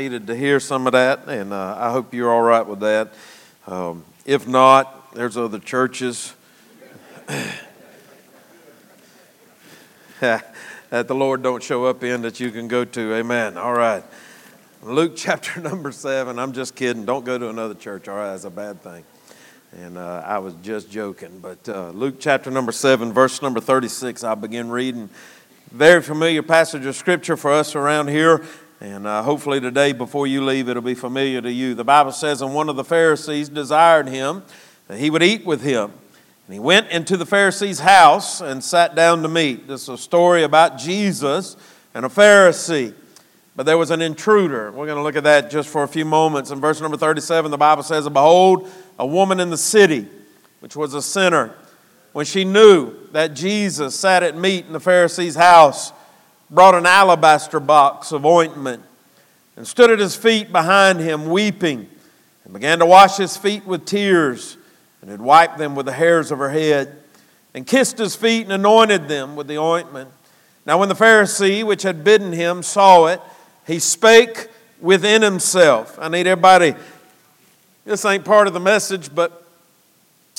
needed to hear some of that, and uh, I hope you're all right with that. Um, if not, there's other churches that the Lord don't show up in that you can go to. Amen. All right. Luke chapter number seven. I'm just kidding. Don't go to another church. All right, that's a bad thing. And uh, I was just joking. But uh, Luke chapter number seven, verse number 36, I'll begin reading. Very familiar passage of scripture for us around here. And uh, hopefully today, before you leave, it'll be familiar to you. The Bible says, And one of the Pharisees desired him that he would eat with him. And he went into the Pharisee's house and sat down to meat. This is a story about Jesus and a Pharisee. But there was an intruder. We're going to look at that just for a few moments. In verse number 37, the Bible says, And Behold, a woman in the city, which was a sinner, when she knew that Jesus sat at meat in the Pharisee's house, brought an alabaster box of ointment and stood at his feet behind him, weeping, and began to wash his feet with tears, and had wiped them with the hairs of her head, and kissed his feet and anointed them with the ointment. Now, when the Pharisee which had bidden him saw it, he spake within himself. I need everybody, this ain't part of the message, but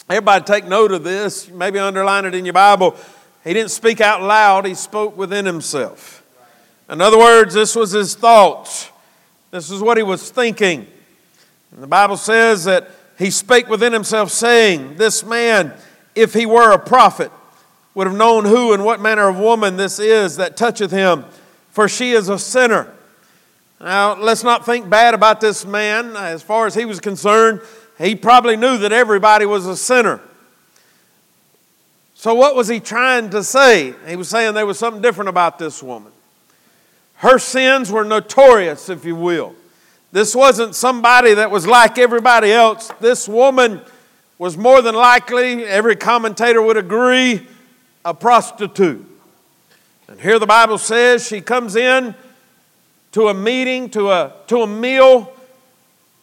everybody take note of this. Maybe underline it in your Bible. He didn't speak out loud, he spoke within himself. In other words, this was his thoughts. This is what he was thinking. And the Bible says that he spake within himself, saying, This man, if he were a prophet, would have known who and what manner of woman this is that toucheth him, for she is a sinner. Now, let's not think bad about this man. As far as he was concerned, he probably knew that everybody was a sinner. So, what was he trying to say? He was saying there was something different about this woman. Her sins were notorious, if you will. This wasn't somebody that was like everybody else. This woman was more than likely, every commentator would agree, a prostitute. And here the Bible says she comes in to a meeting, to a, to a meal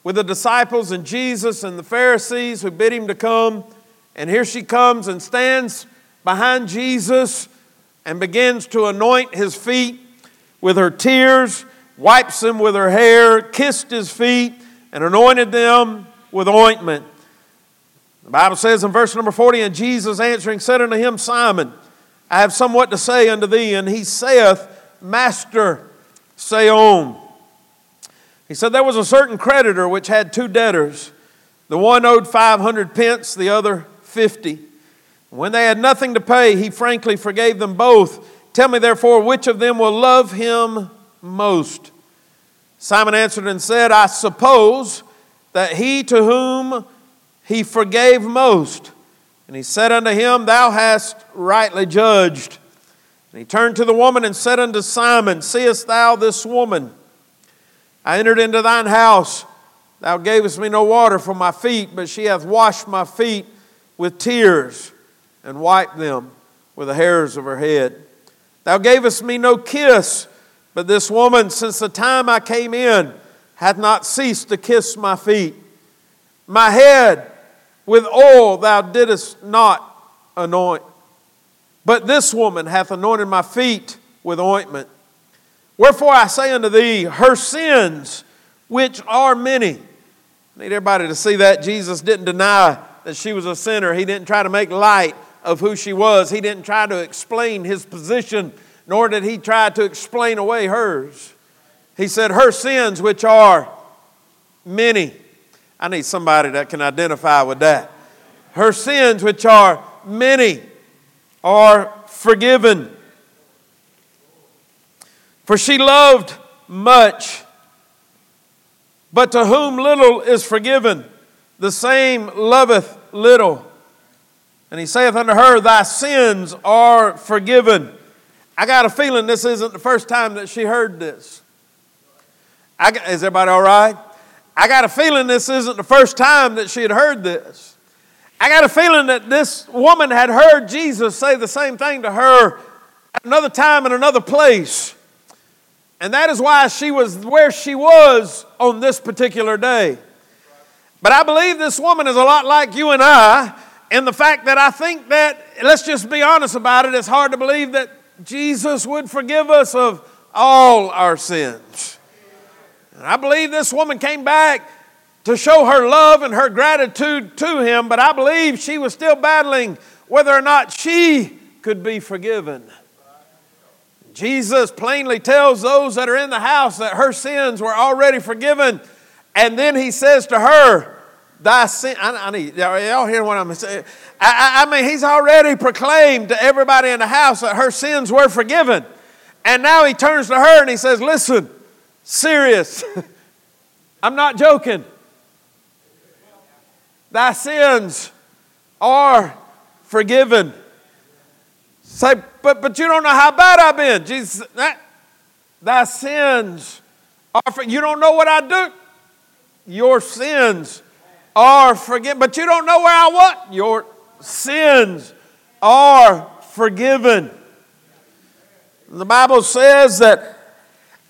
with the disciples and Jesus and the Pharisees who bid him to come. And here she comes and stands behind Jesus and begins to anoint his feet with her tears, wipes them with her hair, kissed his feet, and anointed them with ointment. The Bible says in verse number 40, And Jesus answering said unto him, Simon, I have somewhat to say unto thee. And he saith, Master, say on. He said, There was a certain creditor which had two debtors. The one owed 500 pence, the other 50. When they had nothing to pay, he frankly forgave them both. Tell me, therefore, which of them will love him most? Simon answered and said, I suppose that he to whom he forgave most. And he said unto him, Thou hast rightly judged. And he turned to the woman and said unto Simon, Seest thou this woman? I entered into thine house. Thou gavest me no water for my feet, but she hath washed my feet with tears and wiped them with the hairs of her head. Thou gavest me no kiss, but this woman, since the time I came in, hath not ceased to kiss my feet. My head with oil thou didst not anoint, but this woman hath anointed my feet with ointment. Wherefore I say unto thee, her sins, which are many. I need everybody to see that. Jesus didn't deny that she was a sinner. He didn't try to make light of who she was. He didn't try to explain his position, nor did he try to explain away hers. He said, Her sins, which are many. I need somebody that can identify with that. Her sins, which are many, are forgiven. For she loved much. But to whom little is forgiven, the same loveth little. And he saith unto her, Thy sins are forgiven. I got a feeling this isn't the first time that she heard this. I, is everybody all right? I got a feeling this isn't the first time that she had heard this. I got a feeling that this woman had heard Jesus say the same thing to her at another time in another place. And that is why she was where she was on this particular day. But I believe this woman is a lot like you and I in the fact that I think that, let's just be honest about it, it's hard to believe that Jesus would forgive us of all our sins. And I believe this woman came back to show her love and her gratitude to him, but I believe she was still battling whether or not she could be forgiven. Jesus plainly tells those that are in the house that her sins were already forgiven. And then he says to her, Thy sin, I, I need, y'all hear what I'm saying? I, I, I mean, he's already proclaimed to everybody in the house that her sins were forgiven. And now he turns to her and he says, Listen, serious. I'm not joking. Thy sins are forgiven. Say, but, but you don't know how bad I've been. Jesus, that, thy sins are for, you don't know what I do. Your sins are forgiven. But you don't know where I what? Your sins are forgiven. The Bible says that,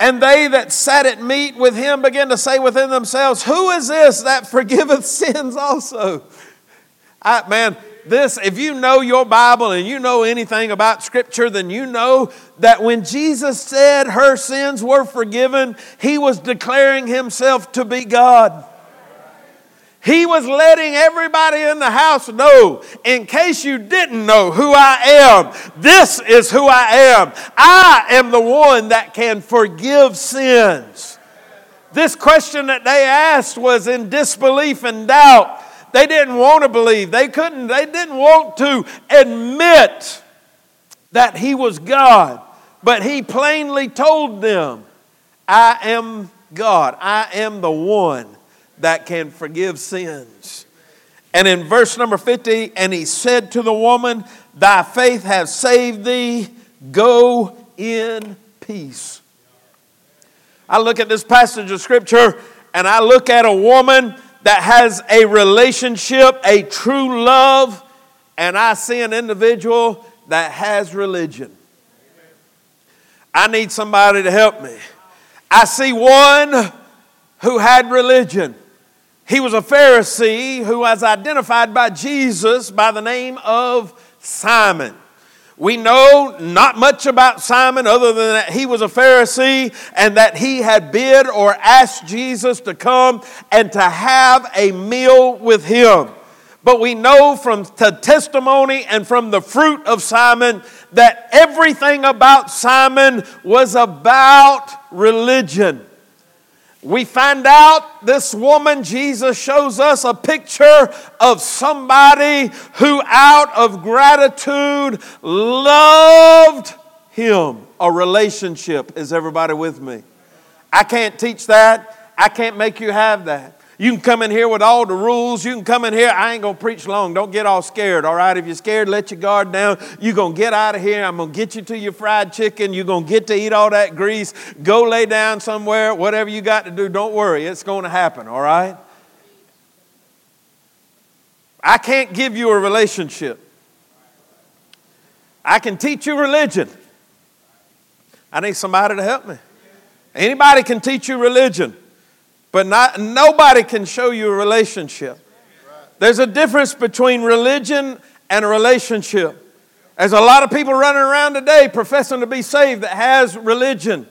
and they that sat at meat with him began to say within themselves, Who is this that forgiveth sins also? I, man, this, if you know your Bible and you know anything about Scripture, then you know that when Jesus said her sins were forgiven, he was declaring himself to be God. He was letting everybody in the house know, in case you didn't know who I am, this is who I am. I am the one that can forgive sins. This question that they asked was in disbelief and doubt. They didn't want to believe. They couldn't, they didn't want to admit that he was God. But he plainly told them, I am God. I am the one that can forgive sins. And in verse number 50, and he said to the woman, Thy faith has saved thee, go in peace. I look at this passage of scripture and I look at a woman that has a relationship, a true love, and I see an individual that has religion. I need somebody to help me. I see one who had religion. He was a Pharisee who was identified by Jesus by the name of Simon. We know not much about Simon other than that he was a Pharisee and that he had bid or asked Jesus to come and to have a meal with him. But we know from the testimony and from the fruit of Simon that everything about Simon was about religion. We find out this woman, Jesus shows us a picture of somebody who, out of gratitude, loved him. A relationship. Is everybody with me? I can't teach that. I can't make you have that. You can come in here with all the rules. You can come in here. I ain't going to preach long. Don't get all scared, all right? If you're scared, let your guard down. You're going to get out of here. I'm going to get you to your fried chicken. You're going to get to eat all that grease. Go lay down somewhere. Whatever you got to do, don't worry. It's going to happen, all right? I can't give you a relationship. I can teach you religion. I need somebody to help me. Anybody can teach you religion. But not, nobody can show you a relationship. There's a difference between religion and a relationship. There's a lot of people running around today professing to be saved that has religion.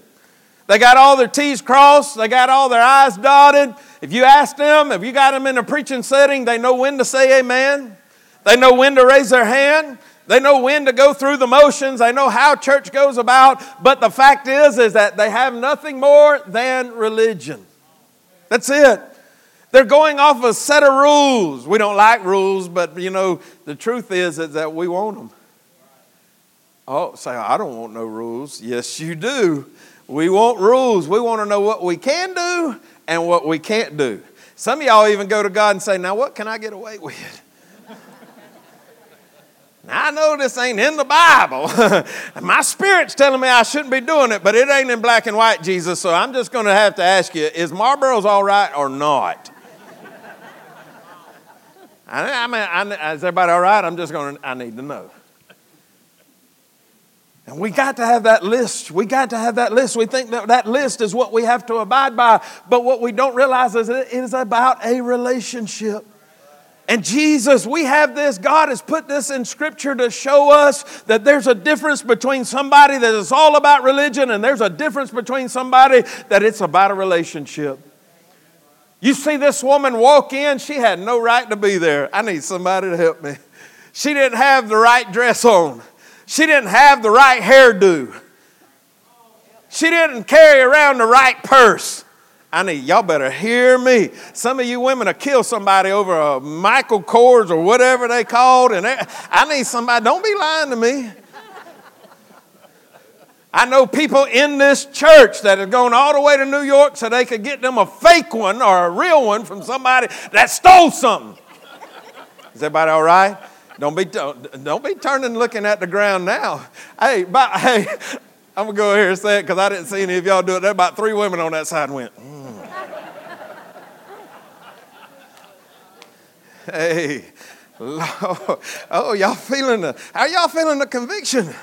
They got all their T's crossed, they got all their I's dotted. If you ask them, if you got them in a preaching setting, they know when to say amen. They know when to raise their hand. They know when to go through the motions. They know how church goes about. But the fact is, is that they have nothing more than religion. That's it. They're going off a set of rules. We don't like rules, but you know, the truth is, is that we want them. Oh, say, I don't want no rules. Yes, you do. We want rules. We want to know what we can do and what we can't do. Some of y'all even go to God and say, Now, what can I get away with? I know this ain't in the Bible. My spirit's telling me I shouldn't be doing it, but it ain't in black and white, Jesus. So I'm just going to have to ask you is Marlboro's all right or not? I, mean, I, is everybody all right? I'm just going to, I need to know. And we got to have that list. We got to have that list. We think that that list is what we have to abide by. But what we don't realize is it is about a relationship. And Jesus, we have this, God has put this in Scripture to show us that there's a difference between somebody that is all about religion and there's a difference between somebody that it's about a relationship. You see this woman walk in, she had no right to be there. I need somebody to help me. She didn't have the right dress on, she didn't have the right hairdo, she didn't carry around the right purse. I need y'all better hear me. Some of you women will kill somebody over a Michael Kors or whatever they called, and I need somebody. Don't be lying to me. I know people in this church that have gone all the way to New York so they could get them a fake one or a real one from somebody that stole something. Is everybody all right? Don't be, don't, don't be turning looking at the ground now. Hey, but, hey, I'm going to go here and say it because I didn't see any of y'all do it. There about three women on that side went, mm. Hey, Lord. oh, y'all feeling the, how y'all feeling the conviction?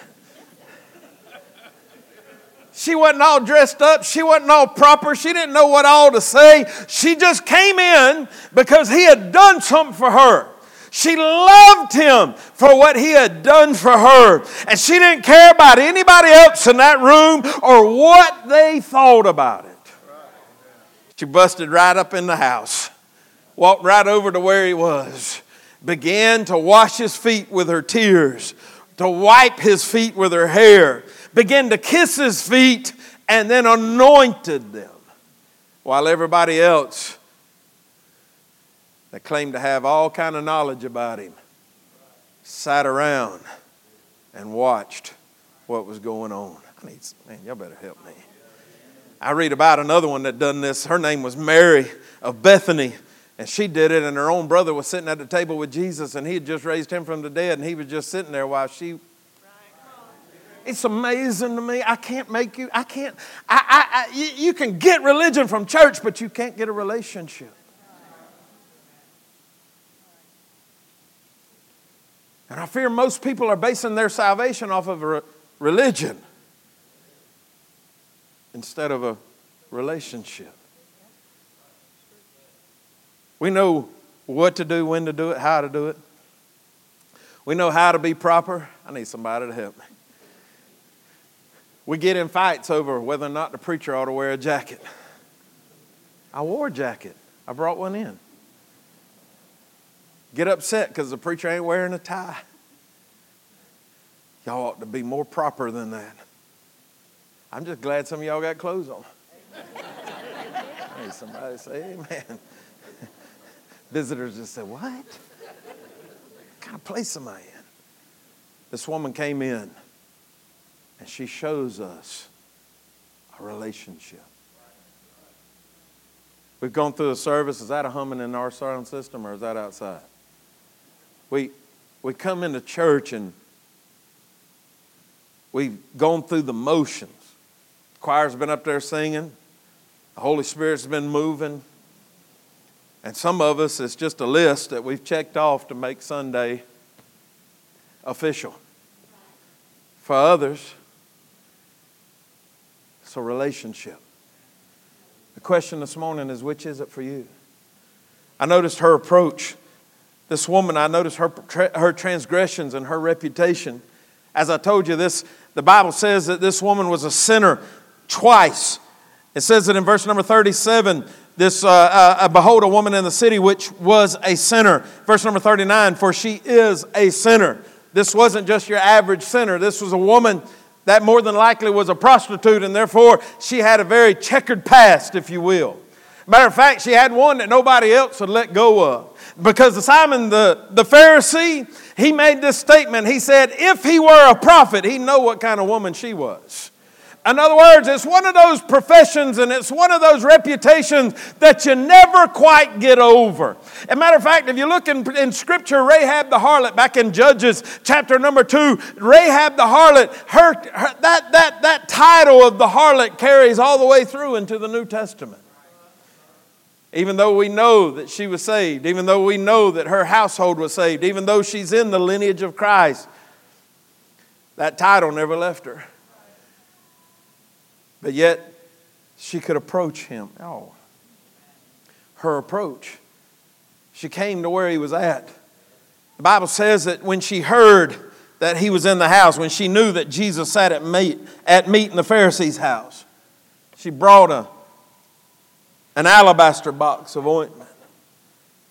She wasn't all dressed up. She wasn't all proper. She didn't know what all to say. She just came in because he had done something for her. She loved him for what he had done for her. And she didn't care about anybody else in that room or what they thought about it. She busted right up in the house walked right over to where he was, began to wash his feet with her tears, to wipe his feet with her hair, began to kiss his feet, and then anointed them. While everybody else that claimed to have all kind of knowledge about him sat around and watched what was going on. I need, man, y'all better help me. I read about another one that done this. Her name was Mary of Bethany. And she did it, and her own brother was sitting at the table with Jesus, and he had just raised him from the dead, and he was just sitting there while she. It's amazing to me. I can't make you, I can't, I, I, I, you can get religion from church, but you can't get a relationship. And I fear most people are basing their salvation off of a religion instead of a relationship. We know what to do, when to do it, how to do it. We know how to be proper. I need somebody to help me. We get in fights over whether or not the preacher ought to wear a jacket. I wore a jacket, I brought one in. Get upset because the preacher ain't wearing a tie. Y'all ought to be more proper than that. I'm just glad some of y'all got clothes on. hey, somebody say amen. Visitors just said, What? What kind of place am I in? This woman came in and she shows us a relationship. We've gone through the service. Is that a humming in our sound system or is that outside? We, we come into church and we've gone through the motions. The choir's been up there singing, the Holy Spirit's been moving. And some of us, it's just a list that we've checked off to make Sunday official. For others, it's a relationship. The question this morning is which is it for you? I noticed her approach. This woman, I noticed her, her transgressions and her reputation. As I told you, this, the Bible says that this woman was a sinner twice. It says that in verse number 37 this uh, uh, uh, behold a woman in the city which was a sinner. Verse number 39 for she is a sinner. This wasn't just your average sinner. This was a woman that more than likely was a prostitute and therefore she had a very checkered past if you will. Matter of fact she had one that nobody else would let go of. Because simon the, the pharisee he made this statement. He said if he were a prophet he'd know what kind of woman she was in other words, it's one of those professions and it's one of those reputations that you never quite get over. As a matter of fact, if you look in, in Scripture, Rahab the harlot, back in Judges chapter number two, Rahab the harlot, her, her, that, that, that title of the harlot carries all the way through into the New Testament. Even though we know that she was saved, even though we know that her household was saved, even though she's in the lineage of Christ, that title never left her. But yet, she could approach him. Oh. Her approach She came to where he was at. The Bible says that when she heard that he was in the house, when she knew that Jesus sat at meat, at meat in the Pharisee's house, she brought a, an alabaster box of ointment.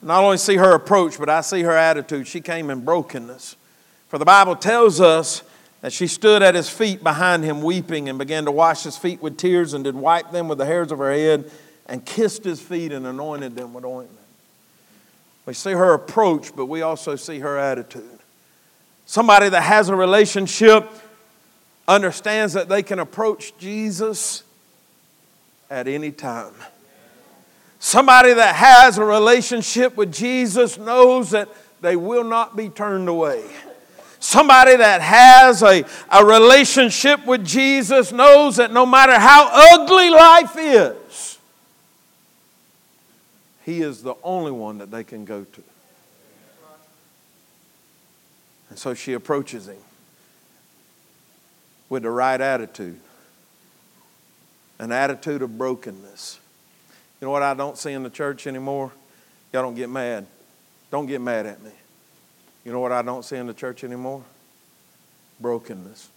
Not only see her approach, but I see her attitude. She came in brokenness. For the Bible tells us that she stood at his feet behind him, weeping, and began to wash his feet with tears, and did wipe them with the hairs of her head, and kissed his feet and anointed them with ointment. We see her approach, but we also see her attitude. Somebody that has a relationship understands that they can approach Jesus at any time. Somebody that has a relationship with Jesus knows that they will not be turned away. Somebody that has a, a relationship with Jesus knows that no matter how ugly life is, He is the only one that they can go to. And so she approaches Him with the right attitude an attitude of brokenness. You know what I don't see in the church anymore? Y'all don't get mad. Don't get mad at me. You know what I don't see in the church anymore? Brokenness.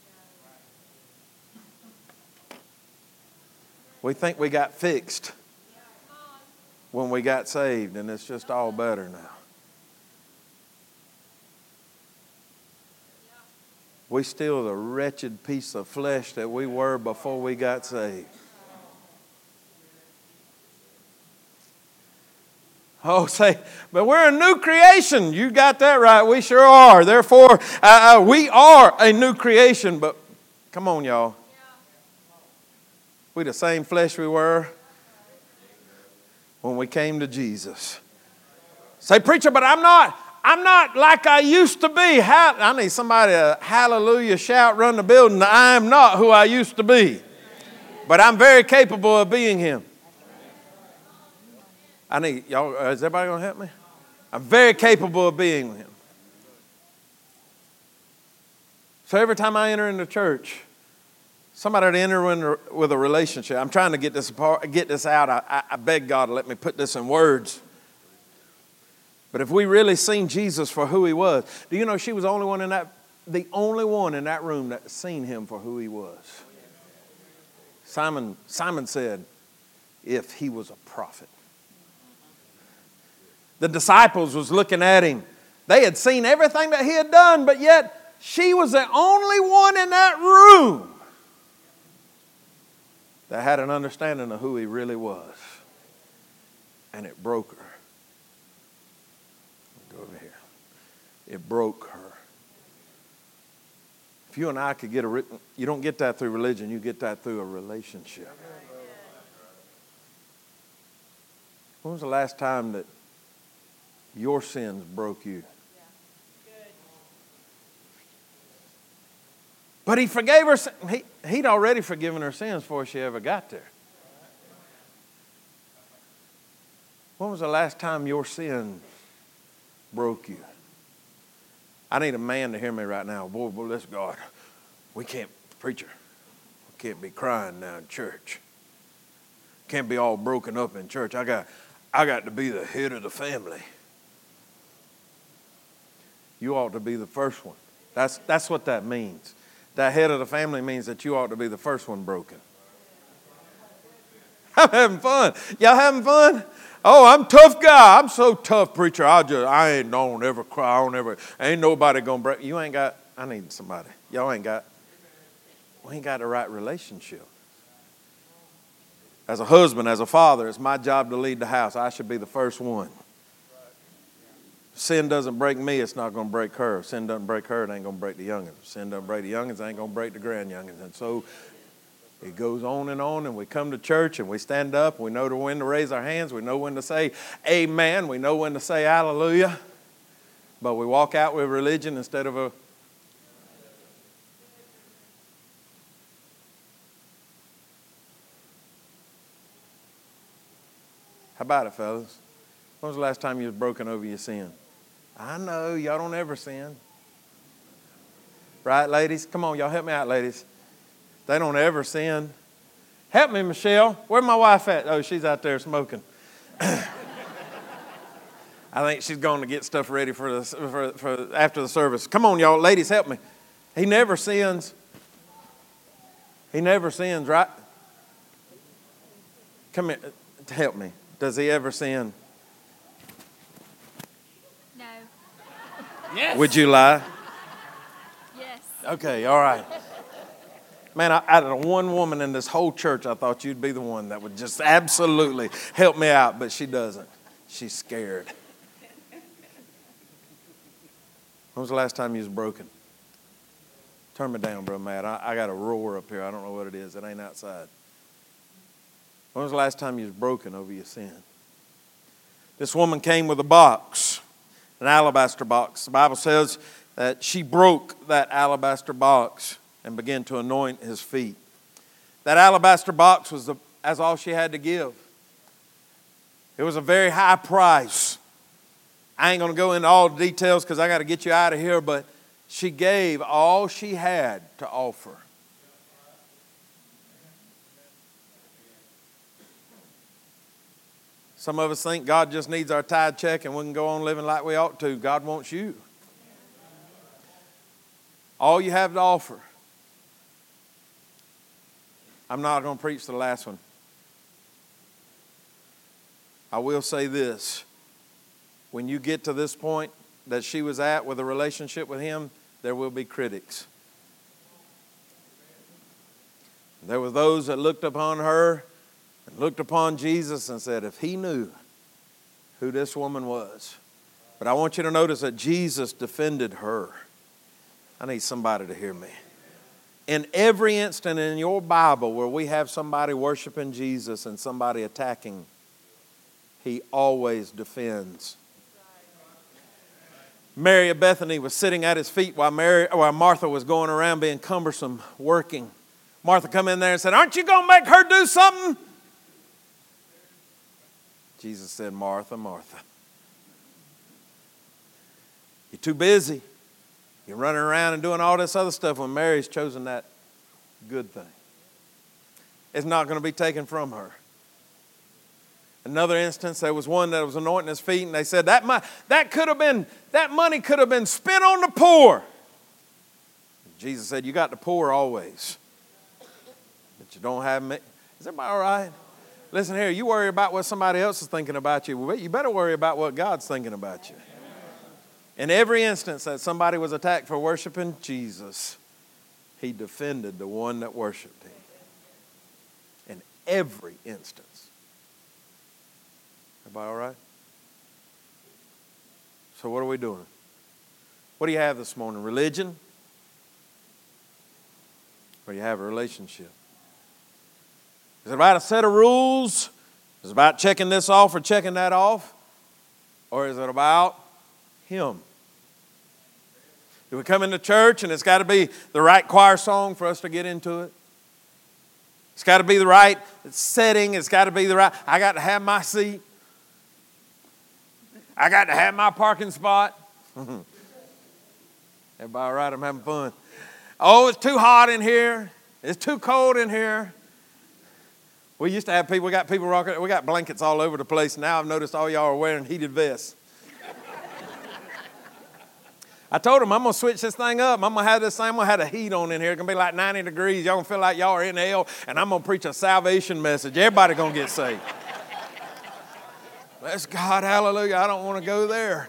We think we got fixed when we got saved, and it's just all better now. We still the wretched piece of flesh that we were before we got saved. Oh, say, but we're a new creation. You got that right. We sure are. Therefore, uh, we are a new creation. But come on, y'all. We the same flesh we were when we came to Jesus. Say, preacher, but I'm not. I'm not like I used to be. How, I need somebody to hallelujah shout, run the building. I am not who I used to be, but I'm very capable of being Him. I need y'all. Uh, is everybody going to help me? I'm very capable of being with him. So every time I enter into church, somebody to enter in with a relationship. I'm trying to get this apart, get this out. I, I beg God to let me put this in words. But if we really seen Jesus for who he was, do you know she was the only one in that, the only one in that room that seen him for who he was? Simon, Simon said, if he was a prophet. The disciples was looking at him. They had seen everything that he had done, but yet she was the only one in that room that had an understanding of who he really was. And it broke her. Go over here. It broke her. If you and I could get a, you don't get that through religion, you get that through a relationship. When was the last time that your sins broke you. But he forgave her. He, he'd already forgiven her sins before she ever got there. When was the last time your sin broke you? I need a man to hear me right now. Boy, boy, let's God. We can't, preacher, we can't be crying now in church. Can't be all broken up in church. I got, I got to be the head of the family you ought to be the first one. That's, that's what that means. That head of the family means that you ought to be the first one broken. I'm having fun. Y'all having fun? Oh, I'm tough guy. I'm so tough, preacher. I just I ain't don't ever cry. I don't ever ain't nobody gonna break. You ain't got. I need somebody. Y'all ain't got. We ain't got the right relationship. As a husband, as a father, it's my job to lead the house. I should be the first one sin doesn't break me, it's not going to break her. If sin doesn't break her, it ain't going to break the youngins. If sin doesn't break the youngins, it ain't going to break the grand youngins. And so it goes on and on, and we come to church and we stand up. We know when to raise our hands. We know when to say amen. We know when to say hallelujah. But we walk out with religion instead of a How about it, fellas? When was the last time you was broken over your sin? I know, y'all don't ever sin. Right, ladies? Come on, y'all help me out, ladies. They don't ever sin. Help me, Michelle. Where's my wife at? Oh, she's out there smoking. I think she's going to get stuff ready for, the, for, for after the service. Come on, y'all. Ladies, help me. He never sins. He never sins, right? Come here. Help me. Does he ever sin? Yes. Would you lie? Yes. Okay, all right. Man, I, out of one woman in this whole church, I thought you'd be the one that would just absolutely help me out, but she doesn't. She's scared. When was the last time you was broken? Turn me down, bro, Matt. I, I got a roar up here. I don't know what it is. It ain't outside. When was the last time you was broken over your sin? This woman came with a box, an alabaster box. The Bible says that she broke that alabaster box and began to anoint his feet. That alabaster box was the, as all she had to give. It was a very high price. I ain't going to go into all the details because I got to get you out of here, but she gave all she had to offer. Some of us think God just needs our tithe check and we can go on living like we ought to. God wants you. All you have to offer I'm not going to preach the last one. I will say this when you get to this point that she was at with a relationship with him, there will be critics. There were those that looked upon her looked upon Jesus and said, if he knew who this woman was. But I want you to notice that Jesus defended her. I need somebody to hear me in every instant in your Bible where we have somebody worshiping Jesus and somebody attacking, he always defends. Mary of Bethany was sitting at his feet while, Mary, while Martha was going around being cumbersome, working. Martha come in there and said, Aren't you going to make her do something? Jesus said, Martha, Martha. You're too busy. You're running around and doing all this other stuff when Mary's chosen that good thing. It's not going to be taken from her. Another instance, there was one that was anointing his feet, and they said that, that could have been that money could have been spent on the poor. Jesus said, "You got the poor always, but you don't have me." Is everybody all right? Listen here, you worry about what somebody else is thinking about you. You better worry about what God's thinking about you. In every instance that somebody was attacked for worshiping Jesus, he defended the one that worshiped him. In every instance. Everybody all right? So, what are we doing? What do you have this morning? Religion? Or you have a relationship? Is it about a set of rules? Is it about checking this off or checking that off? Or is it about Him? Do we come into church and it's got to be the right choir song for us to get into it? It's got to be the right setting. It's got to be the right. I got to have my seat. I got to have my parking spot. Everybody all right? I'm having fun. Oh, it's too hot in here. It's too cold in here. We used to have people, we got people rocking, we got blankets all over the place. Now I've noticed all y'all are wearing heated vests. I told him I'm gonna switch this thing up. I'm gonna have this thing, I'm gonna have the heat on in here. It's gonna be like 90 degrees. Y'all gonna feel like y'all are in hell, and I'm gonna preach a salvation message. Everybody gonna get saved. Bless God, hallelujah. I don't want to go there.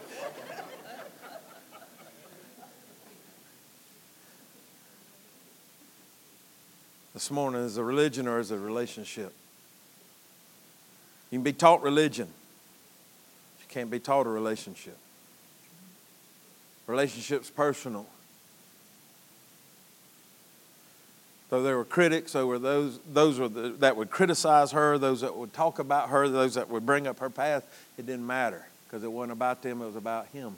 This morning is a religion or is a relationship? You can be taught religion. You can't be taught a relationship. Relationships personal. Though there were critics, there were those, those were the, that would criticize her, those that would talk about her, those that would bring up her past. It didn't matter because it wasn't about them, it was about him.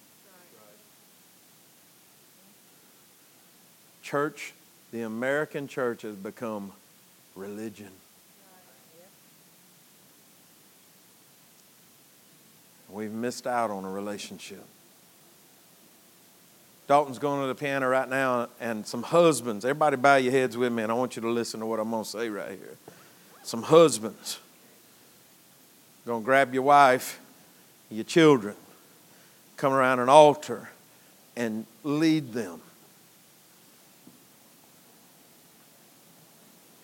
Church, the American church has become religion. We've missed out on a relationship. Dalton's going to the piano right now, and some husbands, everybody bow your heads with me, and I want you to listen to what I'm going to say right here. Some husbands going to grab your wife, your children, come around an altar and lead them.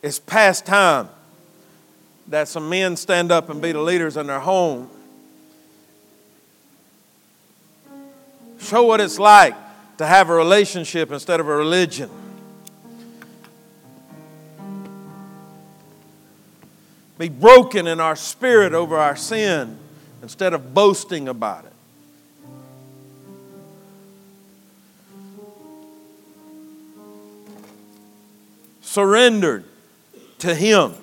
It's past time that some men stand up and be the leaders in their home. Show what it's like to have a relationship instead of a religion. Be broken in our spirit over our sin instead of boasting about it. Surrendered to Him.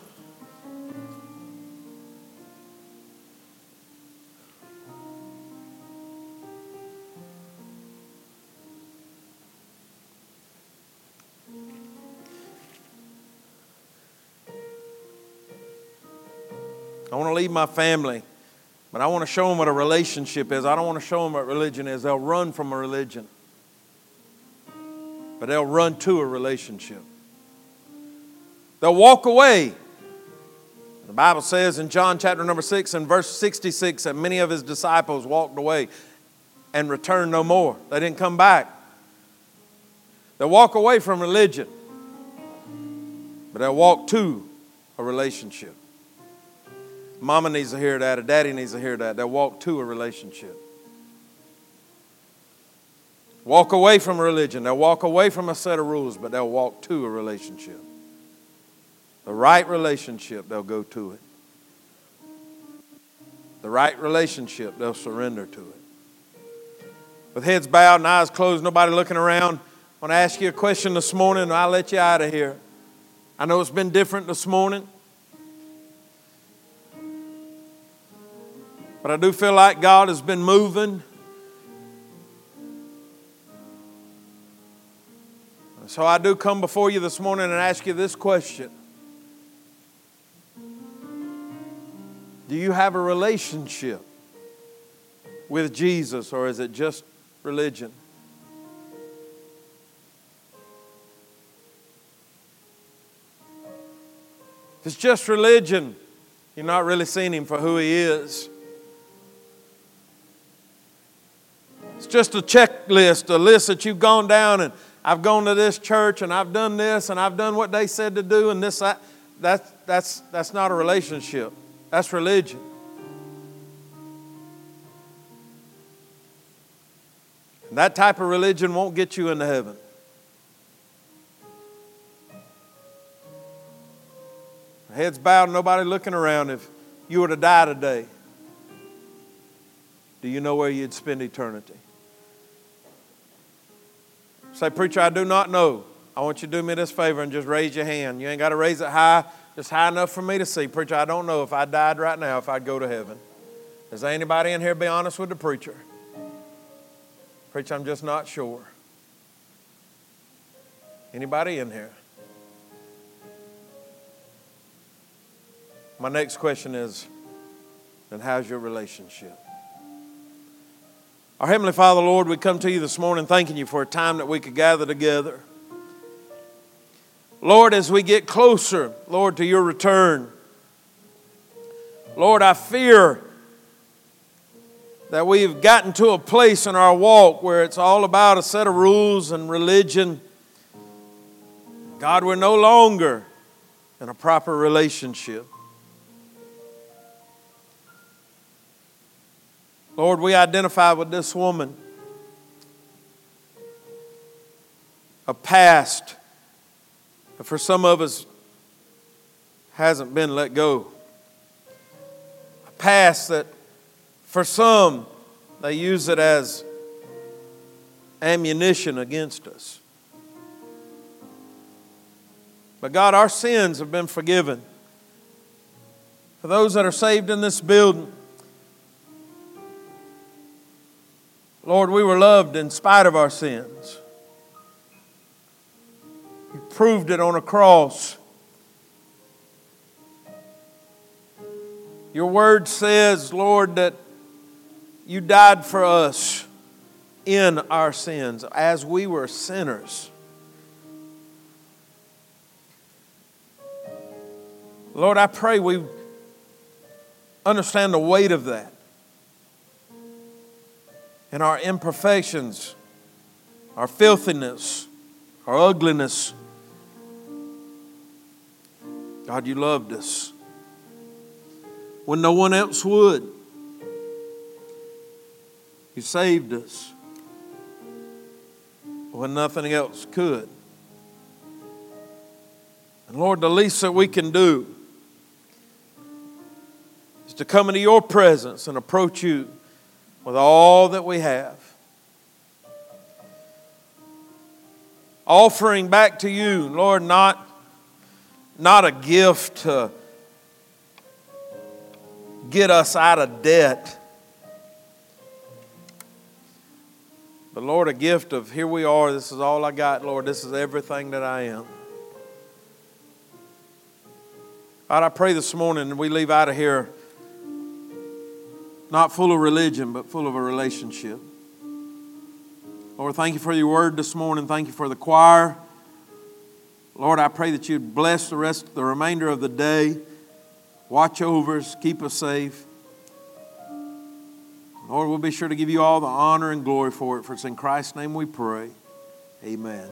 I want to leave my family, but I want to show them what a relationship is. I don't want to show them what religion is. They'll run from a religion, but they'll run to a relationship. They'll walk away. The Bible says in John chapter number 6 and verse 66 that many of his disciples walked away and returned no more. They didn't come back. They'll walk away from religion, but they'll walk to a relationship. Mama needs to hear that, or daddy needs to hear that. They'll walk to a relationship. Walk away from religion. They'll walk away from a set of rules, but they'll walk to a relationship. The right relationship, they'll go to it. The right relationship, they'll surrender to it. With heads bowed and eyes closed, nobody looking around, I want to ask you a question this morning, and I'll let you out of here. I know it's been different this morning. But I do feel like God has been moving. So I do come before you this morning and ask you this question Do you have a relationship with Jesus, or is it just religion? If it's just religion, you're not really seeing Him for who He is. It's just a checklist, a list that you've gone down and I've gone to this church and I've done this and I've done what they said to do and this that. That's, that's, that's not a relationship. That's religion. And that type of religion won't get you into heaven. Heads bowed, nobody looking around. If you were to die today, do you know where you'd spend eternity? Say, Preacher, I do not know. I want you to do me this favor and just raise your hand. You ain't got to raise it high, just high enough for me to see. Preacher, I don't know if I died right now if I'd go to heaven. Is anybody in here be honest with the preacher? Preacher, I'm just not sure. Anybody in here? My next question is then how's your relationship? Our Heavenly Father, Lord, we come to you this morning thanking you for a time that we could gather together. Lord, as we get closer, Lord, to your return, Lord, I fear that we've gotten to a place in our walk where it's all about a set of rules and religion. God, we're no longer in a proper relationship. Lord, we identify with this woman. A past that for some of us hasn't been let go. A past that for some they use it as ammunition against us. But God, our sins have been forgiven. For those that are saved in this building, Lord, we were loved in spite of our sins. Proved it on a cross. Your word says, Lord, that you died for us in our sins as we were sinners. Lord, I pray we understand the weight of that. in our imperfections, our filthiness, our ugliness. God, you loved us when no one else would. You saved us when nothing else could. And Lord, the least that we can do is to come into your presence and approach you with all that we have. Offering back to you, Lord, not, not a gift to get us out of debt, but Lord, a gift of here we are, this is all I got, Lord, this is everything that I am. God, I pray this morning we leave out of here not full of religion, but full of a relationship. Lord, thank you for your word this morning. Thank you for the choir. Lord, I pray that you'd bless the rest, the remainder of the day. Watch over us, keep us safe. Lord, we'll be sure to give you all the honor and glory for it. For it's in Christ's name we pray. Amen.